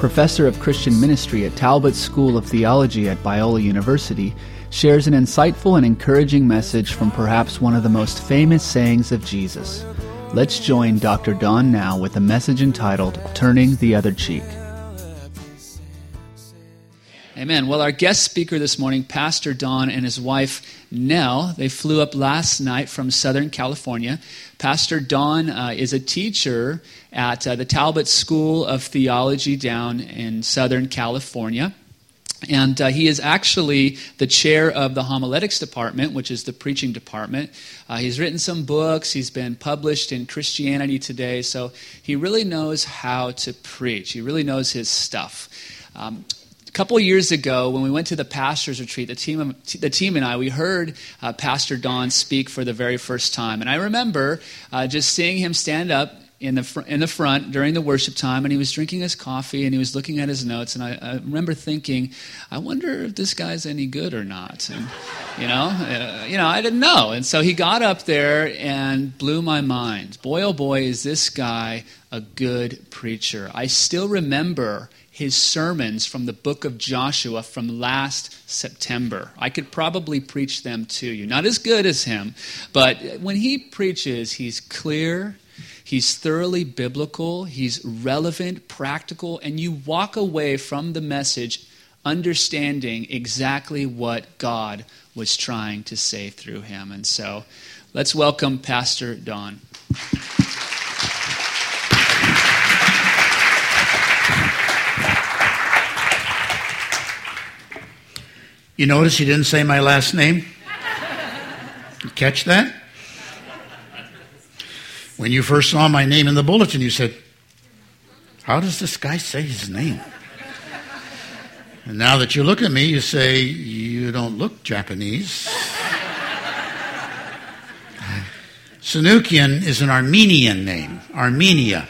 professor of Christian ministry at Talbot School of Theology at Biola University, shares an insightful and encouraging message from perhaps one of the most famous sayings of Jesus. Let's join Dr. Don now with a message entitled Turning the Other Cheek. Amen. Well, our guest speaker this morning, Pastor Don and his wife Nell, they flew up last night from Southern California. Pastor Don uh, is a teacher at uh, the Talbot School of Theology down in Southern California. And uh, he is actually the chair of the homiletics department, which is the preaching department. Uh, he's written some books. He's been published in Christianity Today. So he really knows how to preach. He really knows his stuff. Um, a couple years ago, when we went to the pastors' retreat, the team, the team and I, we heard uh, Pastor Don speak for the very first time. And I remember uh, just seeing him stand up in the, fr- in the front during the worship time, and he was drinking his coffee and he was looking at his notes. And I, I remember thinking, I wonder if this guy's any good or not. And, you know, uh, you know, I didn't know. And so he got up there and blew my mind. Boy, oh boy, is this guy a good preacher. I still remember his sermons from the book of Joshua from last September. I could probably preach them to you. Not as good as him, but when he preaches, he's clear, he's thoroughly biblical, he's relevant, practical, and you walk away from the message understanding exactly what God was trying to say through him. And so let's welcome Pastor Don. You notice he didn't say my last name? You catch that? When you first saw my name in the bulletin, you said, How does this guy say his name? And now that you look at me, you say, You don't look Japanese. Sunukjian is an Armenian name, Armenia.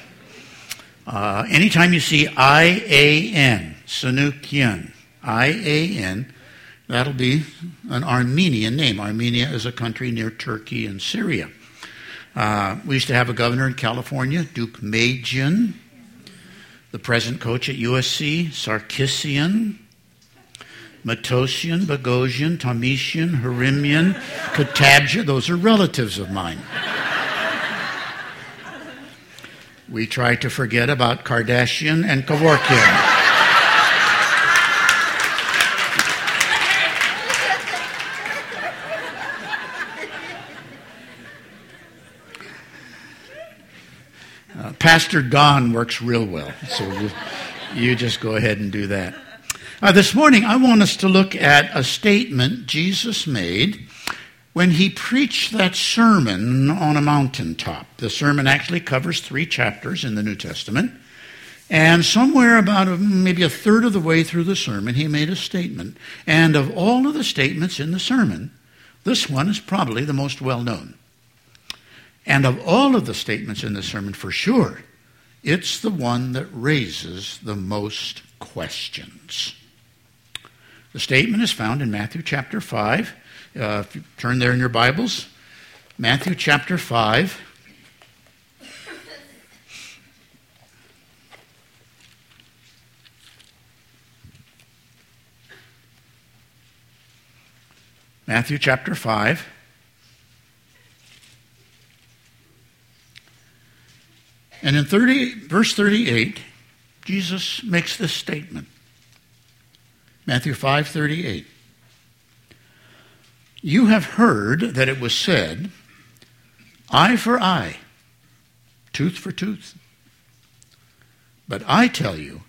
Uh, anytime you see I A N, Sunukjian, I A N, That'll be an Armenian name. Armenia is a country near Turkey and Syria. Uh, we used to have a governor in California, Deukmejian. The present coach at USC, Sarkisian. Matosian, Bogosian, Tomisian, Harimian, Katabja. Those are relatives of mine. we try to forget about Kardashian and Kevorkian. Pastor Don works real well. So you, you just go ahead and do that. Uh, this morning, I want us to look at a statement Jesus made when he preached that sermon on a mountaintop. The sermon actually covers three chapters in the New Testament. And somewhere about maybe a third of the way through the sermon, he made a statement. And of all of the statements in the sermon, this one is probably the most well known. And of all of the statements in the sermon, for sure, it's the one that raises the most questions. The statement is found in Matthew chapter 5. Uh, if you turn there in your Bibles, Matthew chapter 5. Matthew chapter 5. And in 30, verse 38, Jesus makes this statement. Matthew 5:38. You have heard that it was said, eye for eye, tooth for tooth. But I tell you,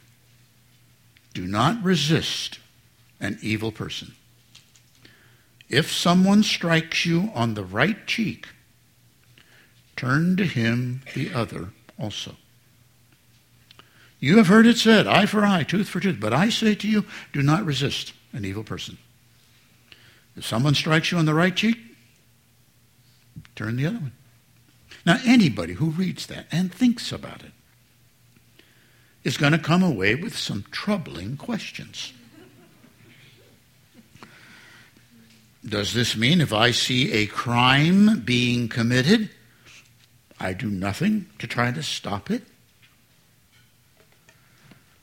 do not resist an evil person. If someone strikes you on the right cheek, turn to him the other also. You have heard it said, eye for eye, tooth for tooth. But I say to you, do not resist an evil person. If someone strikes you on the right cheek, turn the other one. Now, anybody who reads that and thinks about it is going to come away with some troubling questions. Does this mean if I see a crime being committed, I do nothing to try to stop it?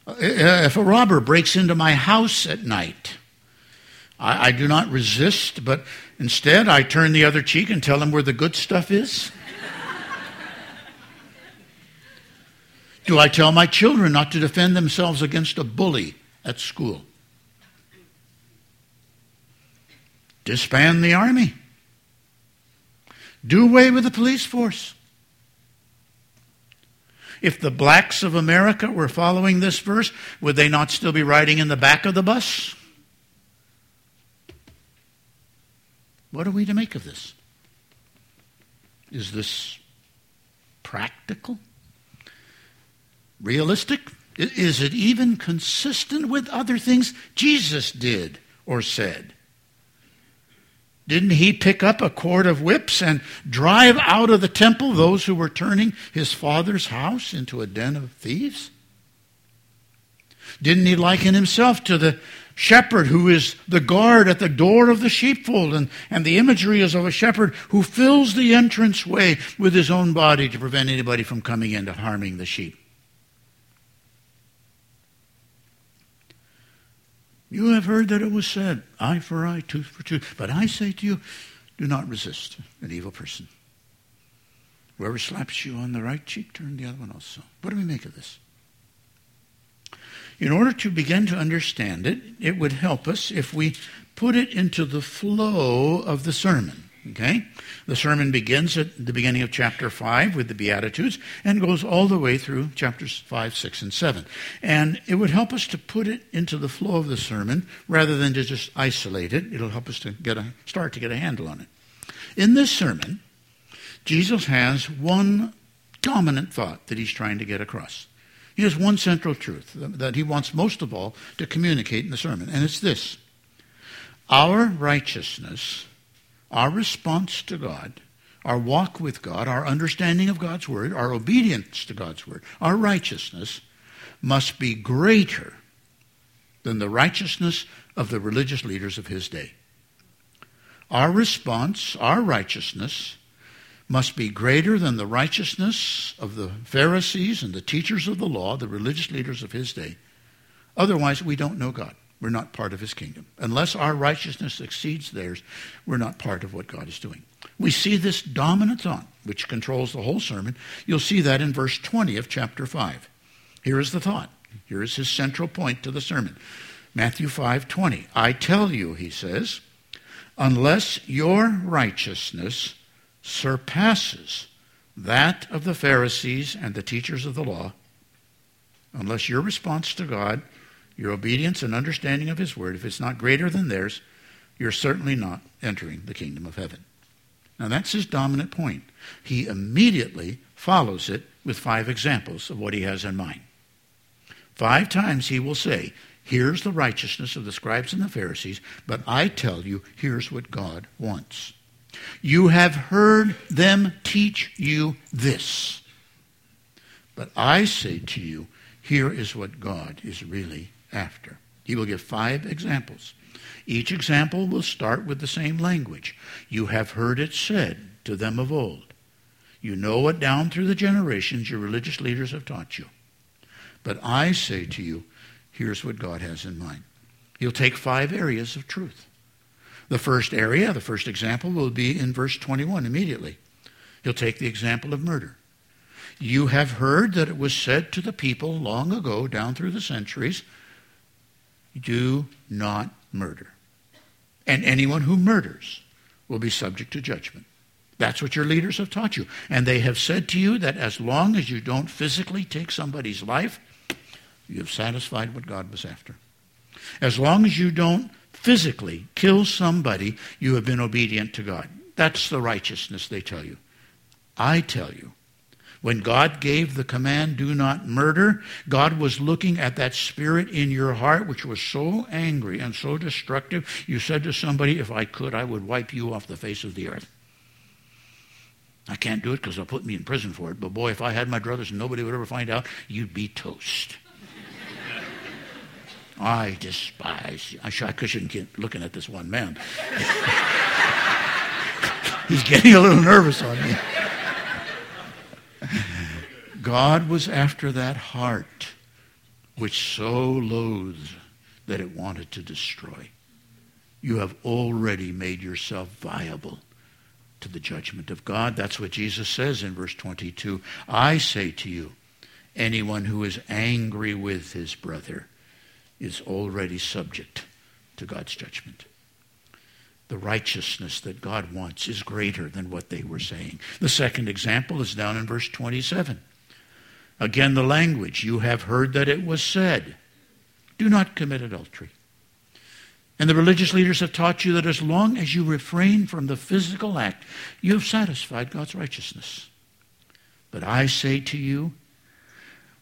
Uh, if a robber breaks into my house at night, I, I, do not resist, but instead I turn the other cheek and tell him where the good stuff is? do I tell my children not to defend themselves against a bully at school? Disband the army. Do away with the police force. If the blacks of America were following this verse, would they not still be riding in the back of the bus? What are we to make of this? Is this practical? Realistic? Is it even consistent with other things Jesus did or said? Didn't he pick up a cord of whips and drive out of the temple those who were turning his father's house into a den of thieves? Didn't he liken himself to the shepherd who is the guard at the door of the sheepfold? And, and the imagery is of a shepherd who fills the entrance way with his own body to prevent anybody from coming in to harming the sheep. You have heard that it was said, eye for eye, tooth for tooth. But I say to you, do not resist an evil person. Whoever slaps you on the right cheek, turn the other one also. What do we make of this? In order to begin to understand it, it would help us if we put it into the flow of the sermon. Okay? The sermon begins at the beginning of chapter 5 with the Beatitudes and goes all the way through chapters 5, 6, and 7. And it would help us to put it into the flow of the sermon rather than to just isolate it. It'll help us to get a start to get a handle on it. In this sermon, Jesus has one dominant thought that he's trying to get across. He has one central truth that he wants most of all to communicate in the sermon, and it's this Our righteousness our response to God, our walk with God, our understanding of God's Word, our obedience to God's Word, our righteousness must be greater than the righteousness of the religious leaders of his day. Our response, our righteousness, must be greater than the righteousness of the Pharisees and the teachers of the law, the religious leaders of his day. Otherwise, we don't know God we're not part of his kingdom. Unless our righteousness exceeds theirs, we're not part of what God is doing. We see this dominant thought, which controls the whole sermon. You'll see that in verse 20 of chapter 5. Here is the thought. Here is his central point to the sermon. Matthew 5:20. I tell you, he says, unless your righteousness surpasses that of the Pharisees and the teachers of the law, unless your response to God your obedience and understanding of His Word, if it's not greater than theirs, you're certainly not entering the kingdom of heaven. Now, that's his dominant point. He immediately follows it with five examples of what he has in mind. Five times he will say, Here's the righteousness of the scribes and the Pharisees, but I tell you, here's what God wants. You have heard them teach you this. But I say to you, here is what God is really after. He will give five examples. Each example will start with the same language. You have heard it said to them of old. You know it down through the generations your religious leaders have taught you. But I say to you, here's what God has in mind. He'll take five areas of truth. The first area, the first example, will be in verse 21 immediately. He'll take the example of murder. You have heard that it was said to the people long ago, down through the centuries, do not murder. And anyone who murders will be subject to judgment. That's what your leaders have taught you. And they have said to you that as long as you don't physically take somebody's life, you have satisfied what God was after. As long as you don't physically kill somebody, you have been obedient to God. That's the righteousness they tell you. I tell you, When God gave the command, do not murder, God was looking at that spirit in your heart, which was so angry and so destructive, you said to somebody, If I could, I would wipe you off the face of the earth. I can't do it because they'll put me in prison for it. But boy, if I had my druthers and nobody would ever find out, you'd be toast. I despise you. I, sh- I shouldn't keep looking at this one man. He's getting a little nervous on me. God was after that heart which so loathed that it wanted to destroy. You have already made yourself viable to the judgment of God. That's what Jesus says in verse 22. I say to you, anyone who is angry with his brother is already subject to God's judgment. The righteousness that God wants is greater than what they were saying. The second example is down in verse 27. Again, the language, you have heard that it was said, do not commit adultery. And the religious leaders have taught you that as long as you refrain from the physical act, you have satisfied God's righteousness. But I say to you,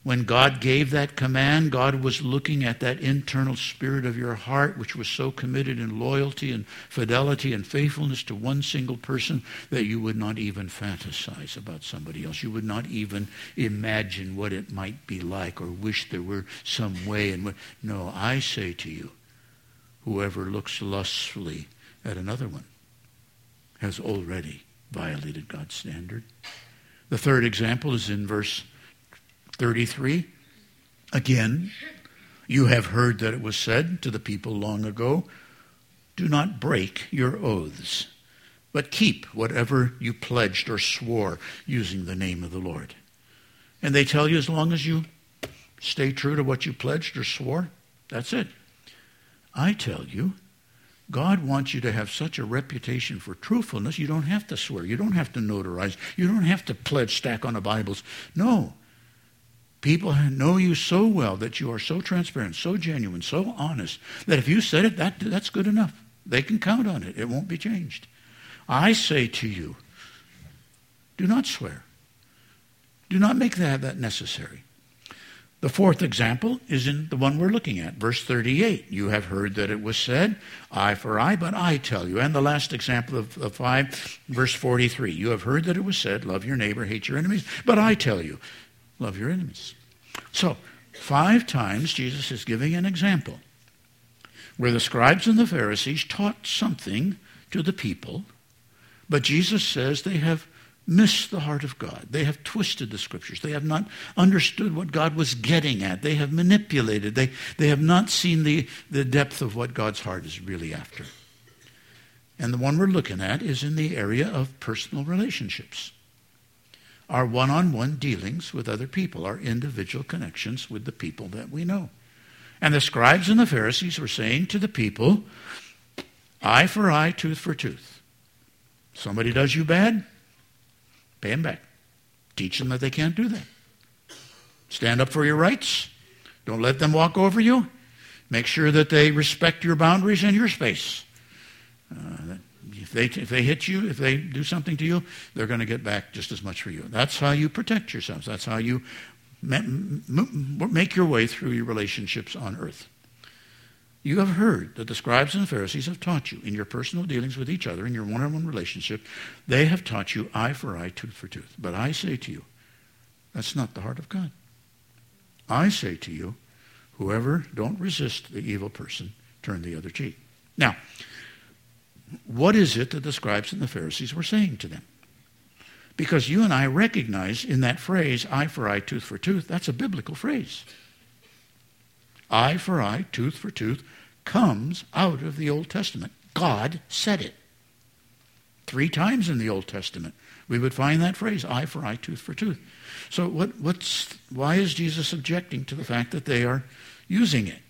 when God gave that command, God was looking at that internal spirit of your heart, which was so committed in loyalty and fidelity and faithfulness to one single person that you would not even fantasize about somebody else. You would not even imagine what it might be like or wish there were some way. And no, I say to you, whoever looks lustfully at another one has already violated God's standard. The third example is in verse 33. Again, you have heard that it was said to the people long ago, Do not break your oaths, but keep whatever you pledged or swore using the name of the Lord. And they tell you as long as you stay true to what you pledged or swore, that's it. I tell you, God wants you to have such a reputation for truthfulness, you don't have to swear. You don't have to notarize. You don't have to pledge stack on the Bibles. No. People know you so well that you are so transparent, so genuine, so honest, that if you said it, that, that's good enough. They can count on it. It won't be changed. I say to you, do not swear. Do not make that, that necessary. The fourth example is in the one we're looking at, verse 38. You have heard that it was said, eye for eye, but I tell you. And the last example of, of 5, verse 43. You have heard that it was said, love your neighbor, hate your enemies, but I tell you, love your enemies. So, five times Jesus is giving an example where the scribes and the Pharisees taught something to the people, but Jesus says they have missed the heart of God. They have twisted the scriptures. They have not understood what God was getting at. They have manipulated. They, they have not seen the, the depth of what God's heart is really after. And the one we're looking at is in the area of personal relationships. Our one on one dealings with other people, our individual connections with the people that we know. And the scribes and the Pharisees were saying to the people, eye for eye, tooth for tooth. Somebody does you bad, Pay them back. Teach them that they can't do that. Stand up for your rights. Don't let them walk over you. Make sure that they respect your boundaries and your space. Uh, if, they, if they hit you, if they do something to you, they're going to get back just as much for you. That's how you protect yourselves. That's how you make your way through your relationships on earth. You have heard that the scribes and the Pharisees have taught you in your personal dealings with each other, in your one on one relationship, they have taught you eye for eye, tooth for tooth. But I say to you, that's not the heart of God. I say to you, whoever don't resist the evil person, turn the other cheek. Now, what is it that the scribes and the Pharisees were saying to them? Because you and I recognize in that phrase, eye for eye, tooth for tooth, that's a biblical phrase. Eye for eye, tooth for tooth, comes out of the Old Testament. God said it. Three times in the Old Testament, we would find that phrase, eye for eye, tooth for tooth. So what, what's, why is Jesus objecting to the fact that they are using it?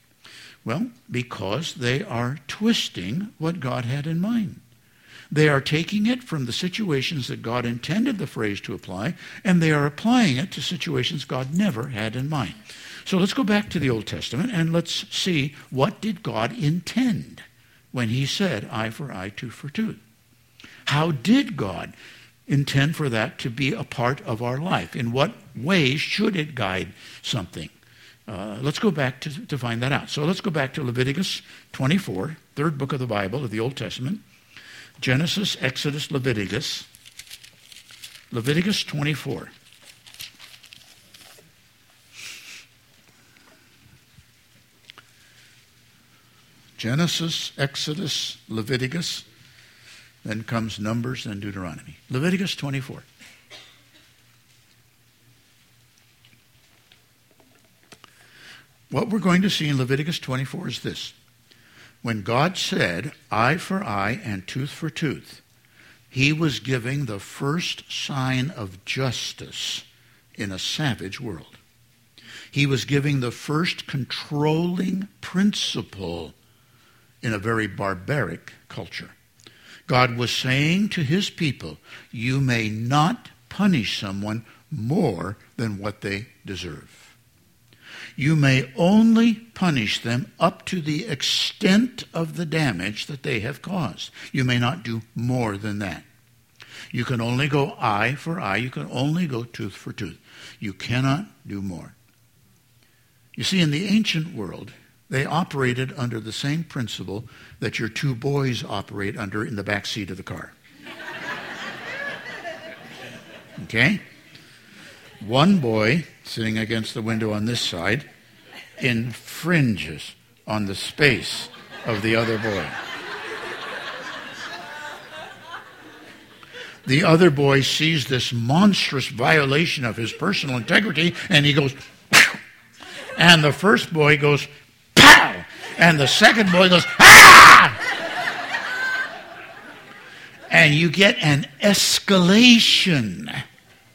Well, because they are twisting what God had in mind. They are taking it from the situations that God intended the phrase to apply, and they are applying it to situations God never had in mind. So let's go back to the Old Testament and let's see what did God intend when he said eye for eye, tooth for tooth. How did God intend for that to be a part of our life? In what ways should it guide something? Uh, let's go back to, to find that out. So let's go back to Leviticus 24, third book of the Bible of the Old Testament. Genesis, Exodus, Leviticus. Leviticus 24. Genesis, Exodus, Leviticus, then comes Numbers and Deuteronomy. Leviticus 24. What we're going to see in Leviticus 24 is this. When God said, eye for eye and tooth for tooth, he was giving the first sign of justice in a savage world. He was giving the first controlling principle in a very barbaric culture. God was saying to his people, You may not punish someone more than what they deserve. You may only punish them up to the extent of the damage that they have caused. You may not do more than that. You can only go eye for eye. You can only go tooth for tooth. You cannot do more. You see, in the ancient world, they operated under the same principle that your two boys operate under in the back seat of the car. Okay? One boy sitting against the window on this side infringes on the space of the other boy. The other boy sees this monstrous violation of his personal integrity and he goes, and the first boy goes, pow! And the second boy goes, ah! And you get an escalation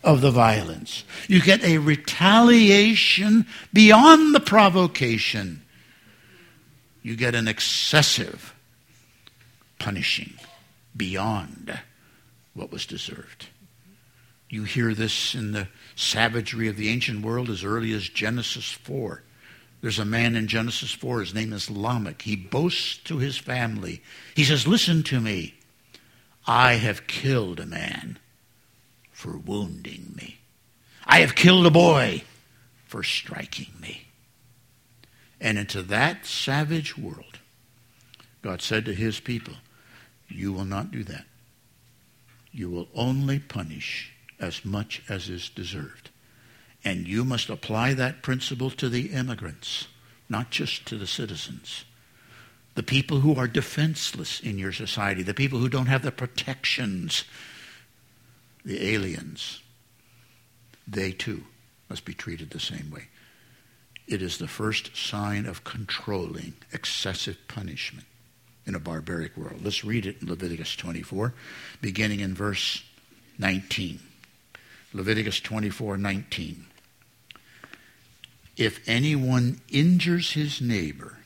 of the violence. You get a retaliation beyond the provocation. You get an excessive punishing beyond what was deserved. You hear this in the savagery of the ancient world as early as Genesis 4. There's a man in Genesis 4, his name is Lamech. He boasts to his family. He says, Listen to me. I have killed a man for wounding me. I have killed a boy for striking me. And into that savage world, God said to his people, You will not do that. You will only punish as much as is deserved. And you must apply that principle to the immigrants, not just to the citizens. The people who are defenseless in your society, the people who don't have the protections, the aliens, they too must be treated the same way. It is the first sign of controlling excessive punishment in a barbaric world. Let's read it in Leviticus 24, beginning in verse 19. Leviticus 24, 19 if anyone injures his neighbor,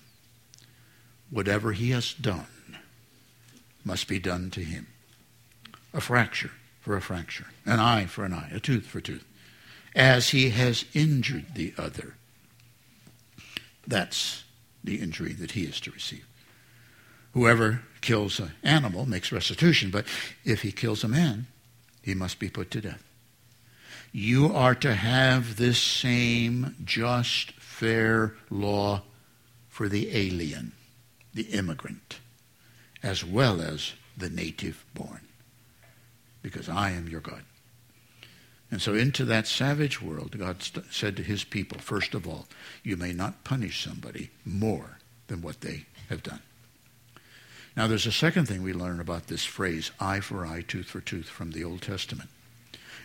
whatever he has done must be done to him. A fracture for a fracture, an eye for an eye, a tooth for a tooth, as he has injured the other. That's the injury that he is to receive. Whoever kills an animal makes restitution, but if he kills a man, he must be put to death you are to have this same just, fair law for the alien, the immigrant, as well as the native born. Because I am your God. And so, into that savage world, God st- said to his people, first of all, you may not punish somebody more than what they have done. Now, there's a second thing we learn about this phrase, eye for eye, tooth for tooth, from the Old Testament.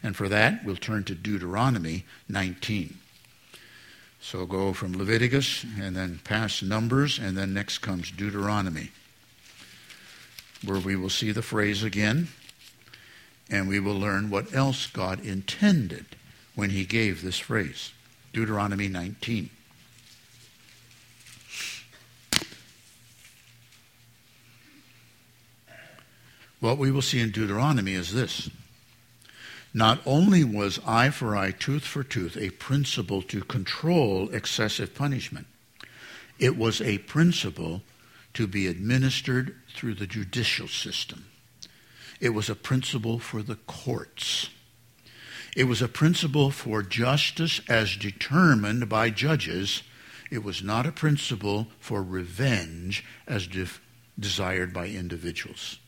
And for that, we'll turn to Deuteronomy 19. So go from Leviticus and then past Numbers, and then next comes Deuteronomy, where we will see the phrase again, and we will learn what else God intended when he gave this phrase. Deuteronomy 19. What we will see in Deuteronomy is this not only was eye for eye, tooth for tooth a principle to control excessive punishment, it was a principle to be administered through the judicial system. It was a principle for the courts. It was a principle for justice as determined by judges. It was not a principle for revenge as de- desired by individuals.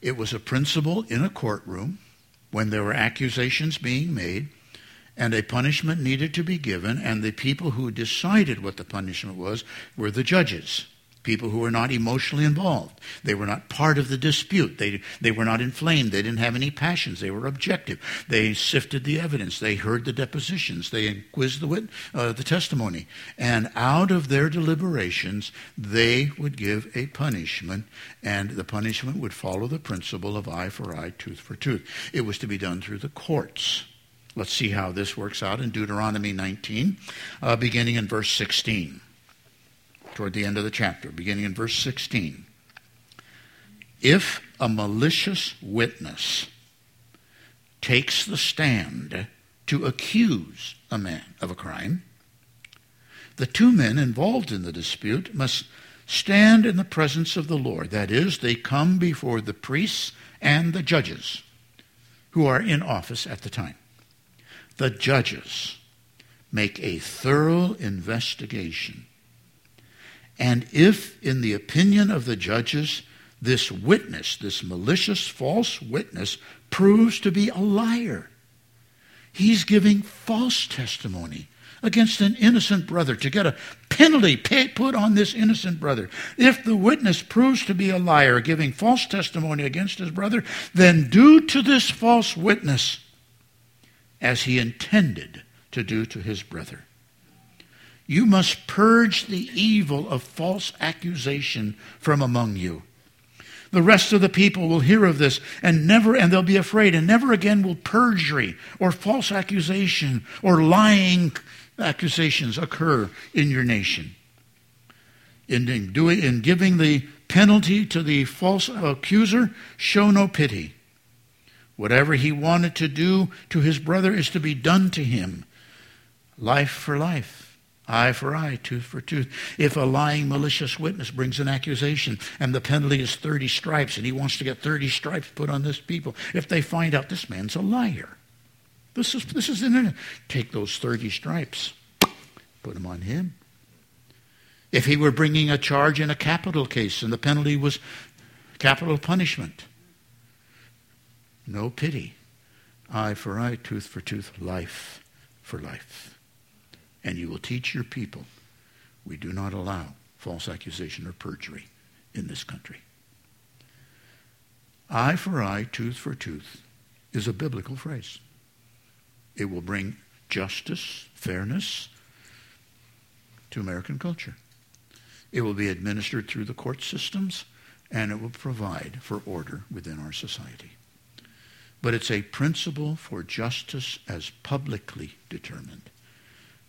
It was a principle in a courtroom when there were accusations being made and a punishment needed to be given, and the people who decided what the punishment was were the judges people who were not emotionally involved. They were not part of the dispute. They, they were not inflamed. They didn't have any passions. They were objective. They sifted the evidence. They heard the depositions. They quizzed the, uh, the testimony. And out of their deliberations, they would give a punishment, and the punishment would follow the principle of eye for eye, tooth for tooth. It was to be done through the courts. Let's see how this works out in Deuteronomy 19, uh, beginning in verse 16 toward the end of the chapter, beginning in verse 16. If a malicious witness takes the stand to accuse a man of a crime, the two men involved in the dispute must stand in the presence of the Lord. That is, they come before the priests and the judges who are in office at the time. The judges make a thorough investigation and if, in the opinion of the judges, this witness, this malicious false witness, proves to be a liar, he's giving false testimony against an innocent brother to get a penalty put on this innocent brother. If the witness proves to be a liar, giving false testimony against his brother, then do to this false witness as he intended to do to his brother. You must purge the evil of false accusation from among you. The rest of the people will hear of this and never, and they'll be afraid, and never again will perjury or false accusation or lying accusations occur in your nation. In, in, doing, in giving the penalty to the false accuser, show no pity. Whatever he wanted to do to his brother is to be done to him. Life for life Eye for eye, tooth for tooth. If a lying, malicious witness brings an accusation and the penalty is 30 stripes and he wants to get 30 stripes put on this people, if they find out this man's a liar, this is, this is in Take those 30 stripes, put them on him. If he were bringing a charge in a capital case and the penalty was capital punishment, no pity. Eye for eye, tooth for tooth, life for life and you will teach your people we do not allow false accusation or perjury in this country. Eye for eye, tooth for tooth is a biblical phrase. It will bring justice, fairness to American culture. It will be administered through the court systems, and it will provide for order within our society. But it's a principle for justice as publicly determined.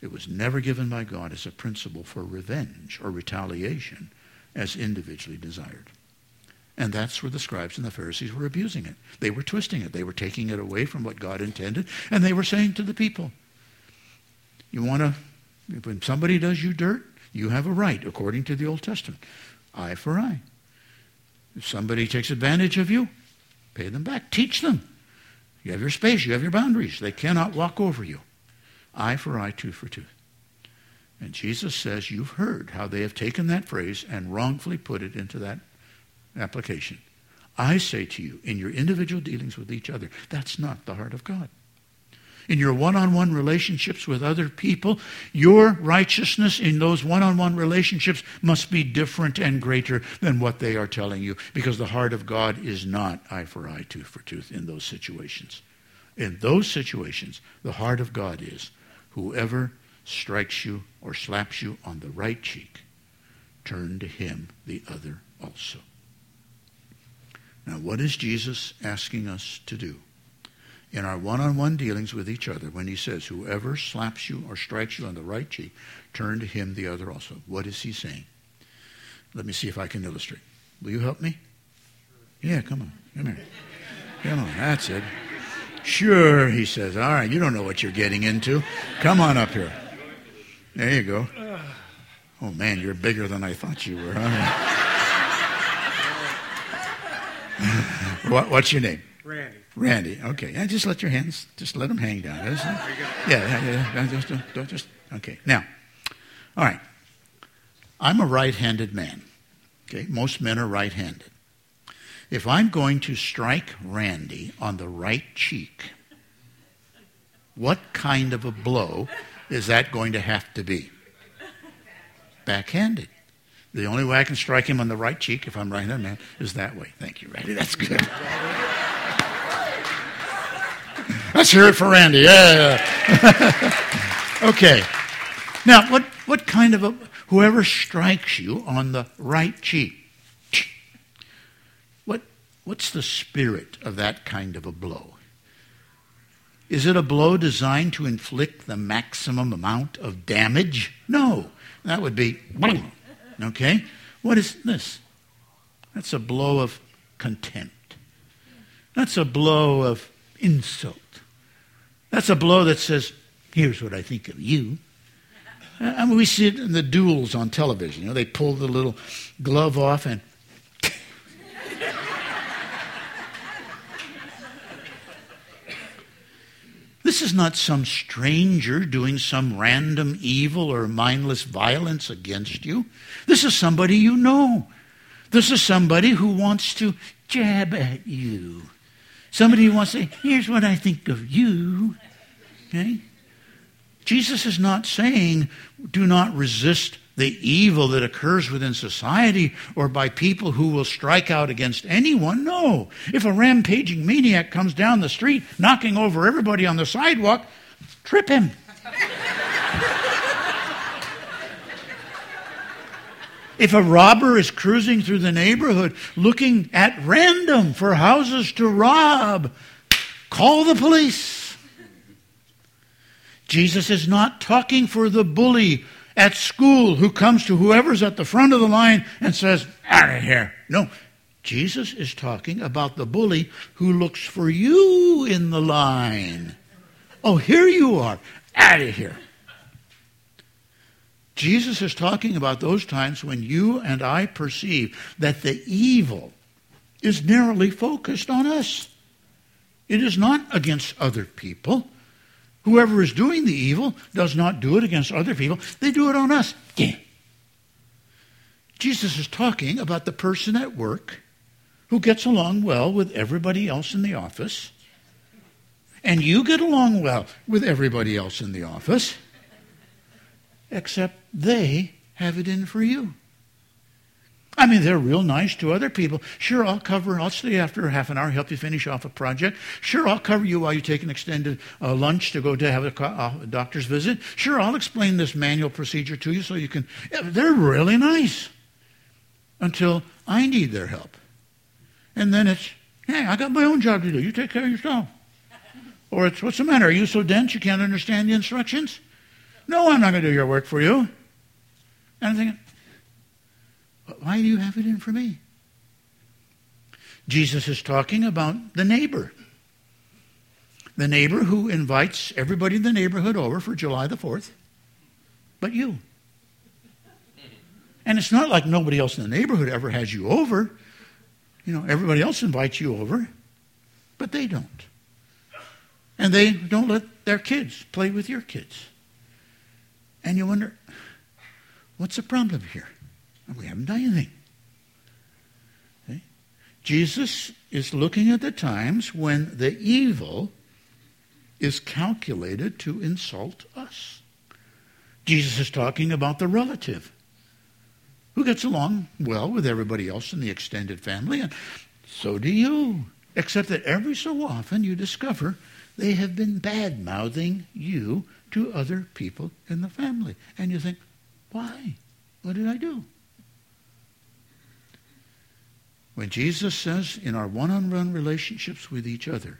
It was never given by God as a principle for revenge or retaliation as individually desired. And that's where the scribes and the Pharisees were abusing it. They were twisting it. They were taking it away from what God intended. And they were saying to the people, you want to, when somebody does you dirt, you have a right, according to the Old Testament. Eye for eye. If somebody takes advantage of you, pay them back. Teach them. You have your space. You have your boundaries. They cannot walk over you. Eye for eye, tooth for tooth. And Jesus says, You've heard how they have taken that phrase and wrongfully put it into that application. I say to you, in your individual dealings with each other, that's not the heart of God. In your one on one relationships with other people, your righteousness in those one on one relationships must be different and greater than what they are telling you because the heart of God is not eye for eye, tooth for tooth in those situations. In those situations, the heart of God is Whoever strikes you or slaps you on the right cheek, turn to him the other also. Now, what is Jesus asking us to do? In our one on one dealings with each other, when he says, Whoever slaps you or strikes you on the right cheek, turn to him the other also. What is he saying? Let me see if I can illustrate. Will you help me? Yeah, come on. Come here. Come on. That's it. Sure, he says. All right, you don't know what you're getting into. Come on up here. There you go. Oh, man, you're bigger than I thought you were. Huh? What, what's your name? Randy. Randy. Okay. Yeah, just let your hands, just let them hang down. Yeah, yeah, yeah. Just, don't, don't just, okay. Now, all right. I'm a right-handed man. Okay. Most men are right-handed. If I'm going to strike Randy on the right cheek, what kind of a blow is that going to have to be? Backhanded. The only way I can strike him on the right cheek, if I'm right-handed man, is that way. Thank you, Randy. That's good. Let's hear it for Randy. Yeah. okay. Now, what, what kind of a, whoever strikes you on the right cheek, what's the spirit of that kind of a blow? Is it a blow designed to inflict the maximum amount of damage? No. That would be, okay? What is this? That's a blow of contempt. That's a blow of insult. That's a blow that says, here's what I think of you. I mean, we see it in the duels on television. You know, they pull the little glove off and This is not some stranger doing some random evil or mindless violence against you. This is somebody you know. This is somebody who wants to jab at you. Somebody who wants to say, here's what I think of you. Okay? Jesus is not saying, do not resist the evil that occurs within society or by people who will strike out against anyone. No. If a rampaging maniac comes down the street knocking over everybody on the sidewalk, trip him. If a robber is cruising through the neighborhood looking at random for houses to rob, call the police. Jesus is not talking for the bully at school who comes to whoever's at the front of the line and says, out of here. No, Jesus is talking about the bully who looks for you in the line. Oh, here you are. Out of here. Jesus is talking about those times when you and I perceive that the evil is narrowly focused on us. It is not against other people. Whoever is doing the evil does not do it against other people, they do it on us. Yeah. Jesus is talking about the person at work who gets along well with everybody else in the office, and you get along well with everybody else in the office, except they have it in for you. I mean, they're real nice to other people. Sure, I'll cover, I'll stay after half an hour, help you finish off a project. Sure, I'll cover you while you take an extended uh, lunch to go to have a, co- a doctor's visit. Sure, I'll explain this manual procedure to you so you can. Yeah, they're really nice until I need their help. And then it's, hey, I got my own job to do. You take care of yourself. Or it's, what's the matter? Are you so dense you can't understand the instructions? No, I'm not going to do your work for you. And I'm thinking, why do you have it in for me? Jesus is talking about the neighbor. The neighbor who invites everybody in the neighborhood over for July the 4th, but you. And it's not like nobody else in the neighborhood ever has you over. You know, everybody else invites you over, but they don't. And they don't let their kids play with your kids. And you wonder, what's the problem here? We haven't done anything. Jesus is looking at the times when the evil is calculated to insult us. Jesus is talking about the relative who gets along well with everybody else in the extended family, and so do you. Except that every so often you discover they have been bad mouthing you to other people in the family. And you think, why? What did I do? When Jesus says in our one on one relationships with each other,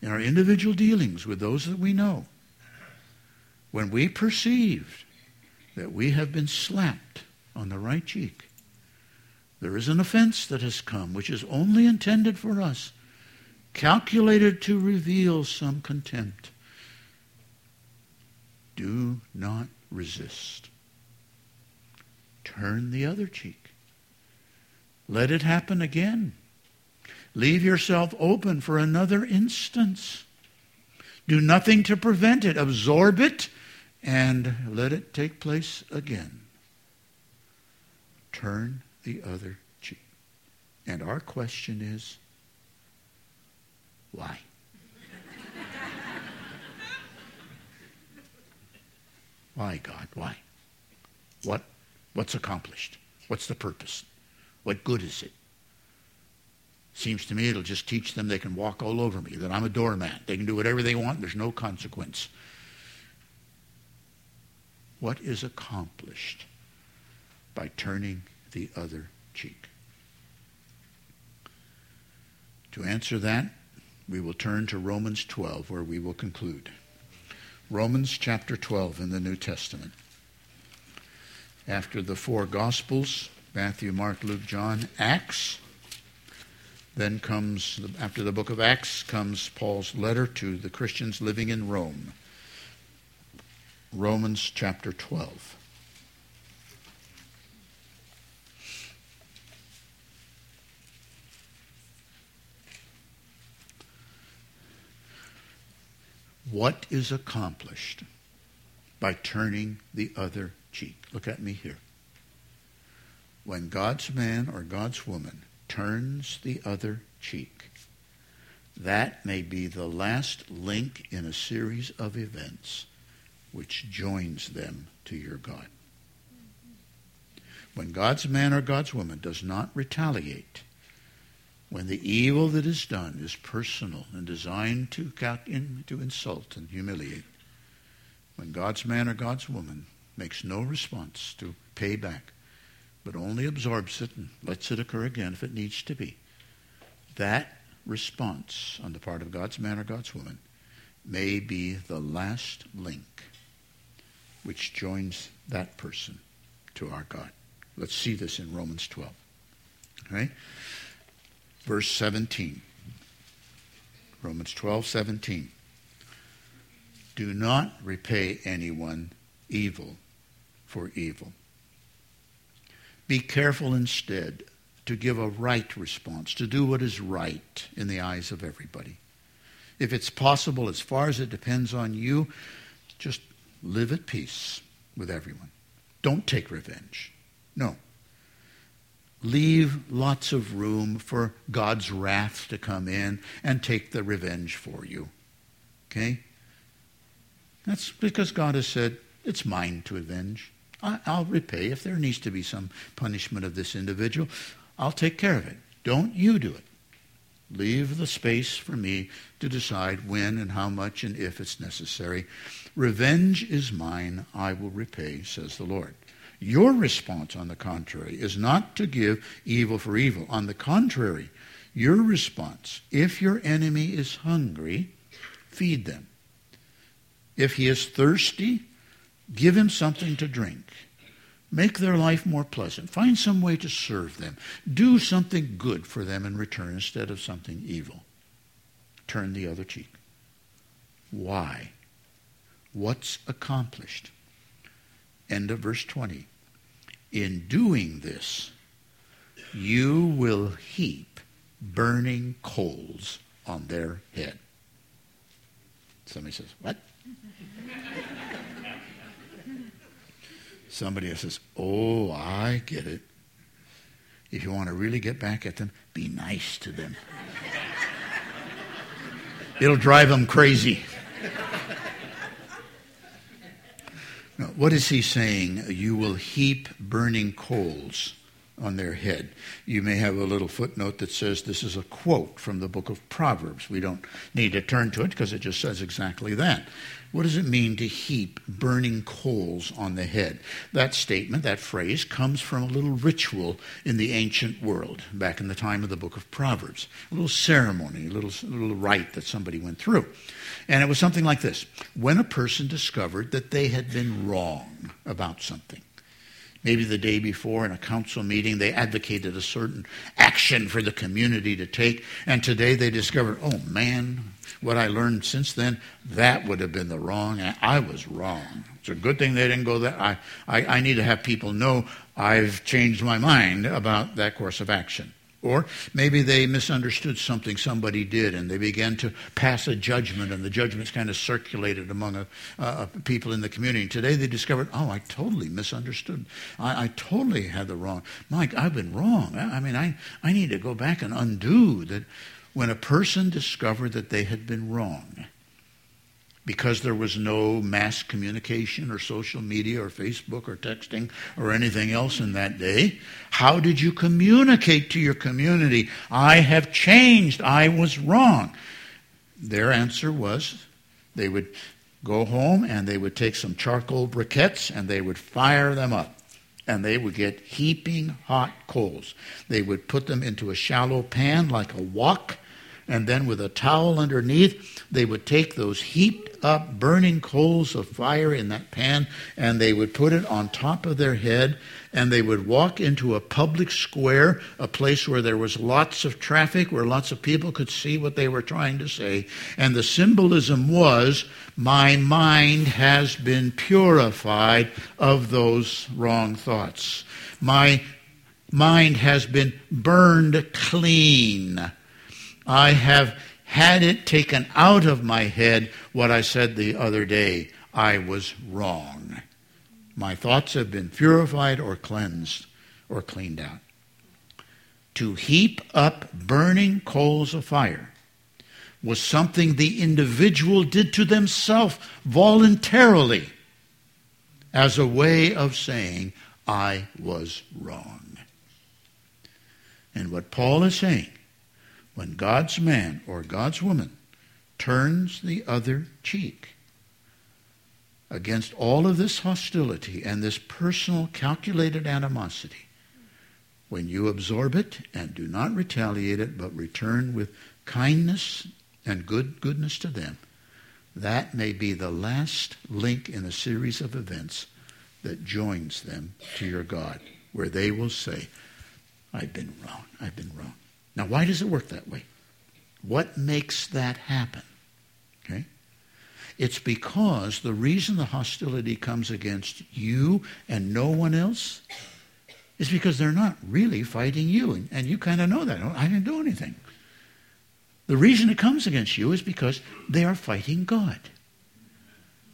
in our individual dealings with those that we know, when we perceive that we have been slapped on the right cheek, there is an offense that has come which is only intended for us, calculated to reveal some contempt. Do not resist. Turn the other cheek. Let it happen again. Leave yourself open for another instance. Do nothing to prevent it. Absorb it and let it take place again. Turn the other cheek. And our question is why? why, God? Why? What, what's accomplished? What's the purpose? What good is it? Seems to me it'll just teach them they can walk all over me, that I'm a doormat. They can do whatever they want, there's no consequence. What is accomplished by turning the other cheek? To answer that, we will turn to Romans 12, where we will conclude. Romans chapter 12 in the New Testament. After the four Gospels, Matthew, Mark, Luke, John, Acts, then comes, after the book of Acts, comes Paul's letter to the Christians living in Rome. Romans chapter 12. What is accomplished by turning the other cheek? Look at me here. When God's man or God's woman turns the other cheek, that may be the last link in a series of events which joins them to your God. When God's man or God's woman does not retaliate, when the evil that is done is personal and designed to, to insult and humiliate, when God's man or God's woman makes no response to pay back, but only absorbs it and lets it occur again if it needs to be, that response on the part of God's man or God's woman may be the last link which joins that person to our God. Let's see this in Romans 12. All right? verse 17. Romans 12, 17. Do not repay anyone evil for evil. Be careful instead to give a right response, to do what is right in the eyes of everybody. If it's possible, as far as it depends on you, just live at peace with everyone. Don't take revenge. No, leave lots of room for God's wrath to come in and take the revenge for you. Okay? That's because God has said, it's mine to avenge. I'll repay. If there needs to be some punishment of this individual, I'll take care of it. Don't you do it. Leave the space for me to decide when and how much and if it's necessary. Revenge is mine, I will repay, says the Lord. Your response, on the contrary, is not to give evil for evil. On the contrary, your response, if your enemy is hungry, feed them. If he is thirsty, give him something to drink. Make their life more pleasant. Find some way to serve them. Do something good for them in return instead of something evil. Turn the other cheek. Why? What's accomplished? End of verse 20. In doing this, you will heap burning coals on their head. Somebody says, What? Somebody says, Oh, I get it. If you want to really get back at them, be nice to them. It'll drive them crazy. What is he saying? You will heap burning coals on their head. You may have a little footnote that says this is a quote from the book of Proverbs. We don't need to turn to it because it just says exactly that. What does it mean to heap burning coals on the head? That statement, that phrase, comes from a little ritual in the ancient world back in the time of the book of Proverbs. A little ceremony, a little, a little rite that somebody went through. And it was something like this when a person discovered that they had been wrong about something. Maybe the day before in a council meeting, they advocated a certain action for the community to take, and today they discovered, oh man, what I learned since then, that would have been the wrong. I was wrong. It's a good thing they didn't go there. I, I, I need to have people know I've changed my mind about that course of action. Or maybe they misunderstood something somebody did and they began to pass a judgment and the judgment's kind of circulated among a, people in the community. Today they discovered, oh, I totally misunderstood. I, I totally had the wrong. Mike, I've been wrong. I, I mean, I, I need to go back and undo that. When a person discovered that they had been wrong, because there was no mass communication or social media or Facebook or texting or anything else in that day. How did you communicate to your community? I have changed. I was wrong. Their answer was they would go home and they would take some charcoal briquettes and they would fire them up. And they would get heaping hot coals. They would put them into a shallow pan like a wok and then with a towel underneath, they would take those heaped up burning coals of fire in that pan and they would put it on top of their head and they would walk into a public square, a place where there was lots of traffic, where lots of people could see what they were trying to say. And the symbolism was, my mind has been purified of those wrong thoughts. My mind has been burned clean I have had it taken out of my head what I said the other day. I was wrong. My thoughts have been purified or cleansed or cleaned out. To heap up burning coals of fire was something the individual did to themselves voluntarily as a way of saying, I was wrong. And what Paul is saying when God's man or God's woman turns the other cheek against all of this hostility and this personal calculated animosity, when you absorb it and do not retaliate it, but return with kindness and good goodness to them, that may be the last link in a series of events that joins them to your God, where they will say, I've been wrong, I've been wrong. Now, why does it work that way? What makes that happen? Okay? It's because the reason the hostility comes against you and no one else is because they're not really fighting you. And, and you kind of know that. Oh, I didn't do anything. The reason it comes against you is because they are fighting God.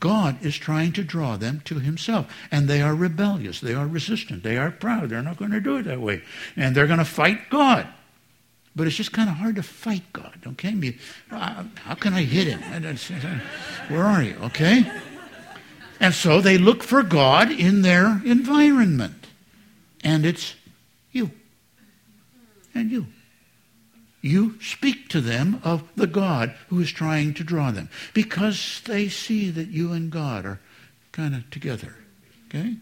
God is trying to draw them to himself. And they are rebellious. They are resistant. They are proud. They're not going to do it that way. And they're going to fight God. But it's just kind of hard to fight God, okay? Uh, how can I hit him? Where are you, okay? And so they look for God in their environment. And it's you. And you. You speak to them of the God who is trying to draw them because they see that you and God are kind of together. Okay?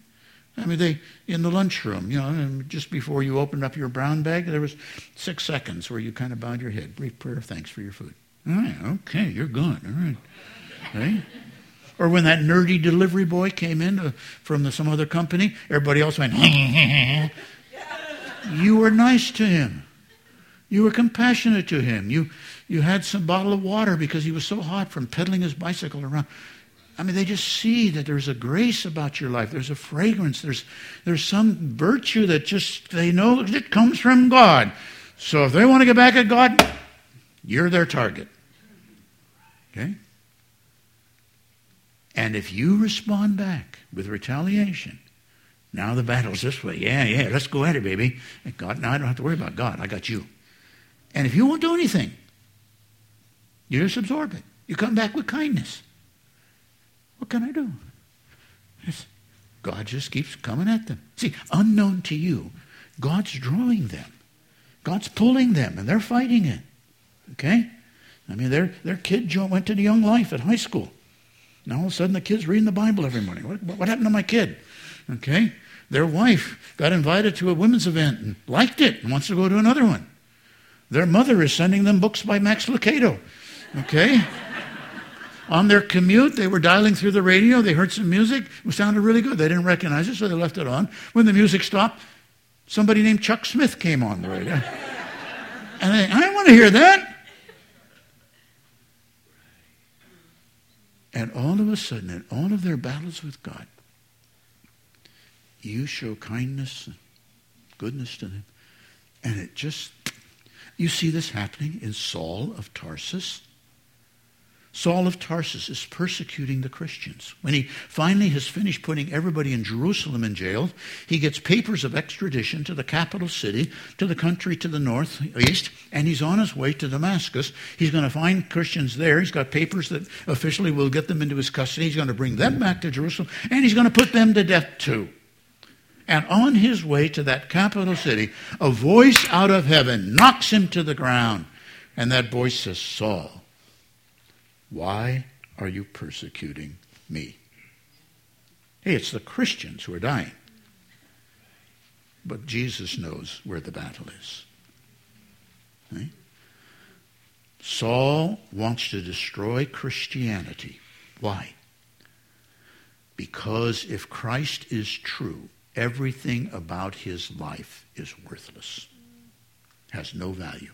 I mean, they in the lunchroom, you know, just before you opened up your brown bag, there was six seconds where you kind of bowed your head, brief prayer thanks for your food. All right, okay, you're good. All right, right. Or when that nerdy delivery boy came in to, from the, some other company, everybody else went. you were nice to him. You were compassionate to him. You you had some bottle of water because he was so hot from pedaling his bicycle around. I mean, they just see that there's a grace about your life. There's a fragrance. There's, there's some virtue that just they know it comes from God. So if they want to get back at God, you're their target. Okay? And if you respond back with retaliation, now the battle's this way. Yeah, yeah, let's go at it, baby. And God, now I don't have to worry about God. I got you. And if you won't do anything, you just absorb it. You come back with kindness. What can I do? It's, God just keeps coming at them. See, unknown to you, God's drawing them. God's pulling them, and they're fighting it. Okay? I mean, their, their kid went to the Young Life at high school. Now all of a sudden the kid's reading the Bible every morning. What, what happened to my kid? Okay? Their wife got invited to a women's event and liked it and wants to go to another one. Their mother is sending them books by Max Lucado. Okay? On their commute, they were dialing through the radio. They heard some music. It sounded really good. They didn't recognize it, so they left it on. When the music stopped, somebody named Chuck Smith came on the radio. And they, I want to hear that. And all of a sudden, in all of their battles with God, you show kindness and goodness to them, and it just You see this happening in Saul of Tarsus. Saul of Tarsus is persecuting the Christians. When he finally has finished putting everybody in Jerusalem in jail, he gets papers of extradition to the capital city, to the country to the northeast, and he's on his way to Damascus. He's going to find Christians there. He's got papers that officially will get them into his custody. He's going to bring them back to Jerusalem, and he's going to put them to death too. And on his way to that capital city, a voice out of heaven knocks him to the ground. And that voice says, Saul, why are you persecuting me? Hey, it's the Christians who are dying. But Jesus knows where the battle is. Right? Saul wants to destroy Christianity. Why? Because if Christ is true, everything about his life is worthless, has no value.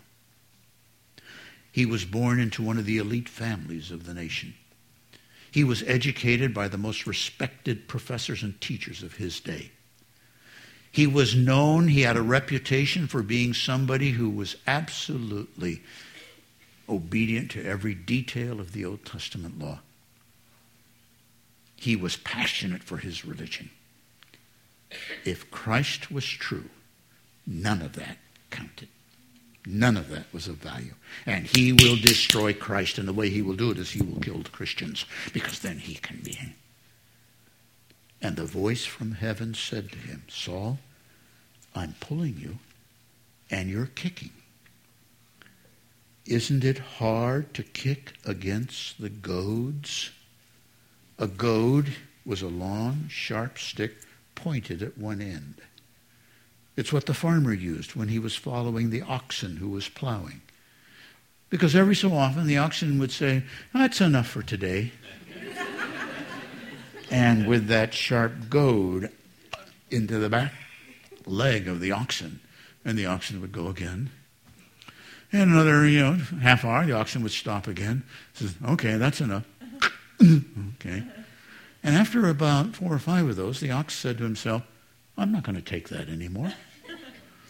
He was born into one of the elite families of the nation. He was educated by the most respected professors and teachers of his day. He was known, he had a reputation for being somebody who was absolutely obedient to every detail of the Old Testament law. He was passionate for his religion. If Christ was true, none of that counted. None of that was of value. And he will destroy Christ, and the way he will do it is he will kill the Christians, because then he can be. And the voice from heaven said to him, Saul, I'm pulling you, and you're kicking. Isn't it hard to kick against the goads? A goad was a long, sharp stick pointed at one end. It's what the farmer used when he was following the oxen who was plowing. Because every so often the oxen would say, That's enough for today. and with that sharp goad into the back leg of the oxen, and the oxen would go again. And another, you know, half hour, the oxen would stop again. Says, okay, that's enough. okay. And after about four or five of those, the ox said to himself, I'm not going to take that anymore.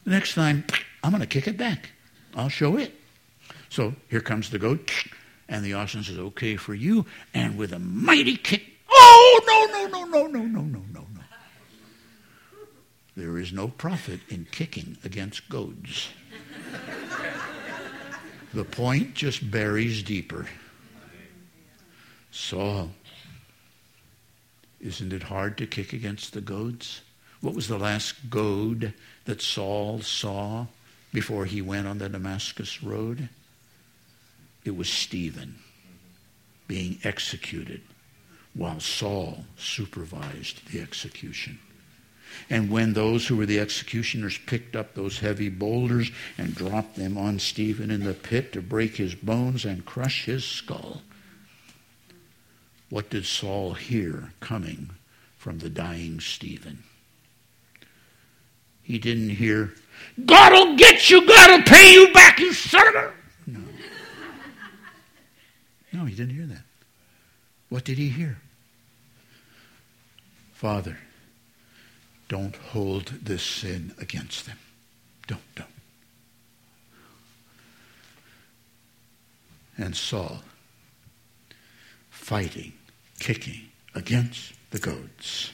The next time, I'm going to kick it back. I'll show it. So here comes the goat, and the oxen says, okay for you. And with a mighty kick, oh, no, no, no, no, no, no, no, no, no. There is no profit in kicking against goads. the point just buries deeper. Saul, isn't it hard to kick against the goads? What was the last goad that Saul saw before he went on the Damascus road? It was Stephen being executed while Saul supervised the execution. And when those who were the executioners picked up those heavy boulders and dropped them on Stephen in the pit to break his bones and crush his skull, what did Saul hear coming from the dying Stephen? He didn't hear, God will get you, God will pay you back, you son of a. No. No, he didn't hear that. What did he hear? Father, don't hold this sin against them. Don't, don't. And Saul fighting, kicking against the goats.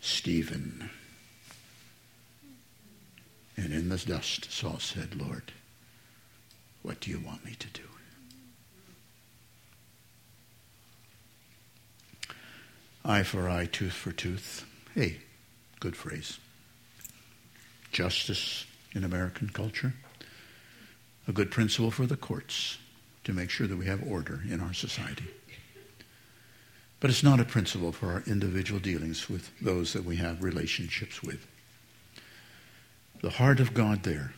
Stephen and in the dust, Saul said, Lord, what do you want me to do? Eye for eye, tooth for tooth. Hey, good phrase. Justice in American culture. A good principle for the courts to make sure that we have order in our society. But it's not a principle for our individual dealings with those that we have relationships with. The heart of God there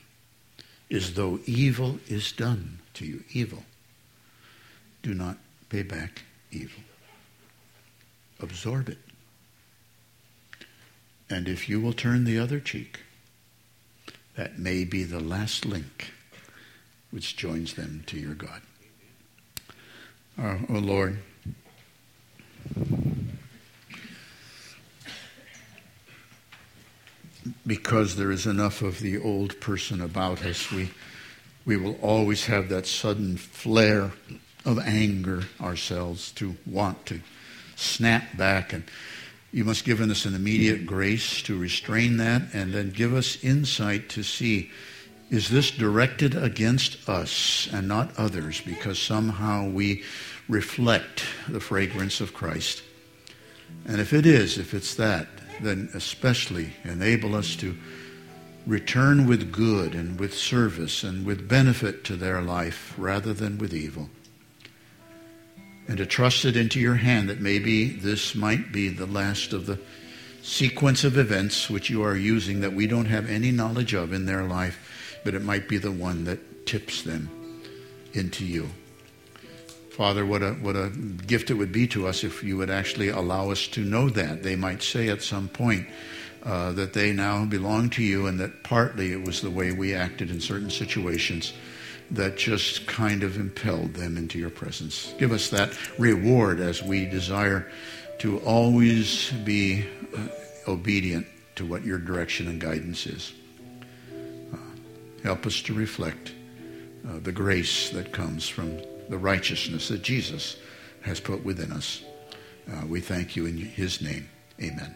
is though evil is done to you, evil, do not pay back evil. Absorb it. And if you will turn the other cheek, that may be the last link which joins them to your God. Oh, oh Lord, because there is enough of the old person about us, we, we will always have that sudden flare of anger ourselves to want to snap back. And you must give us an immediate grace to restrain that and then give us insight to see is this directed against us and not others because somehow we reflect the fragrance of Christ? And if it is, if it's that, then especially enable us to return with good and with service and with benefit to their life rather than with evil. And to trust it into your hand that maybe this might be the last of the sequence of events which you are using that we don't have any knowledge of in their life, but it might be the one that tips them into you. Father, what a, what a gift it would be to us if you would actually allow us to know that. They might say at some point uh, that they now belong to you and that partly it was the way we acted in certain situations that just kind of impelled them into your presence. Give us that reward as we desire to always be uh, obedient to what your direction and guidance is. Uh, help us to reflect uh, the grace that comes from the righteousness that Jesus has put within us. Uh, we thank you in his name. Amen.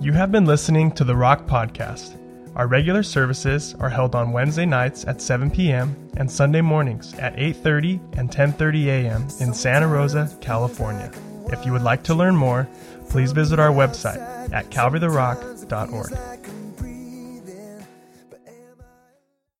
You have been listening to the Rock Podcast. Our regular services are held on Wednesday nights at 7 p.m. and Sunday mornings at 8:30 and 10:30 a.m. in Santa Rosa, California. If you would like to learn more, please visit our website at calvarytherock.org.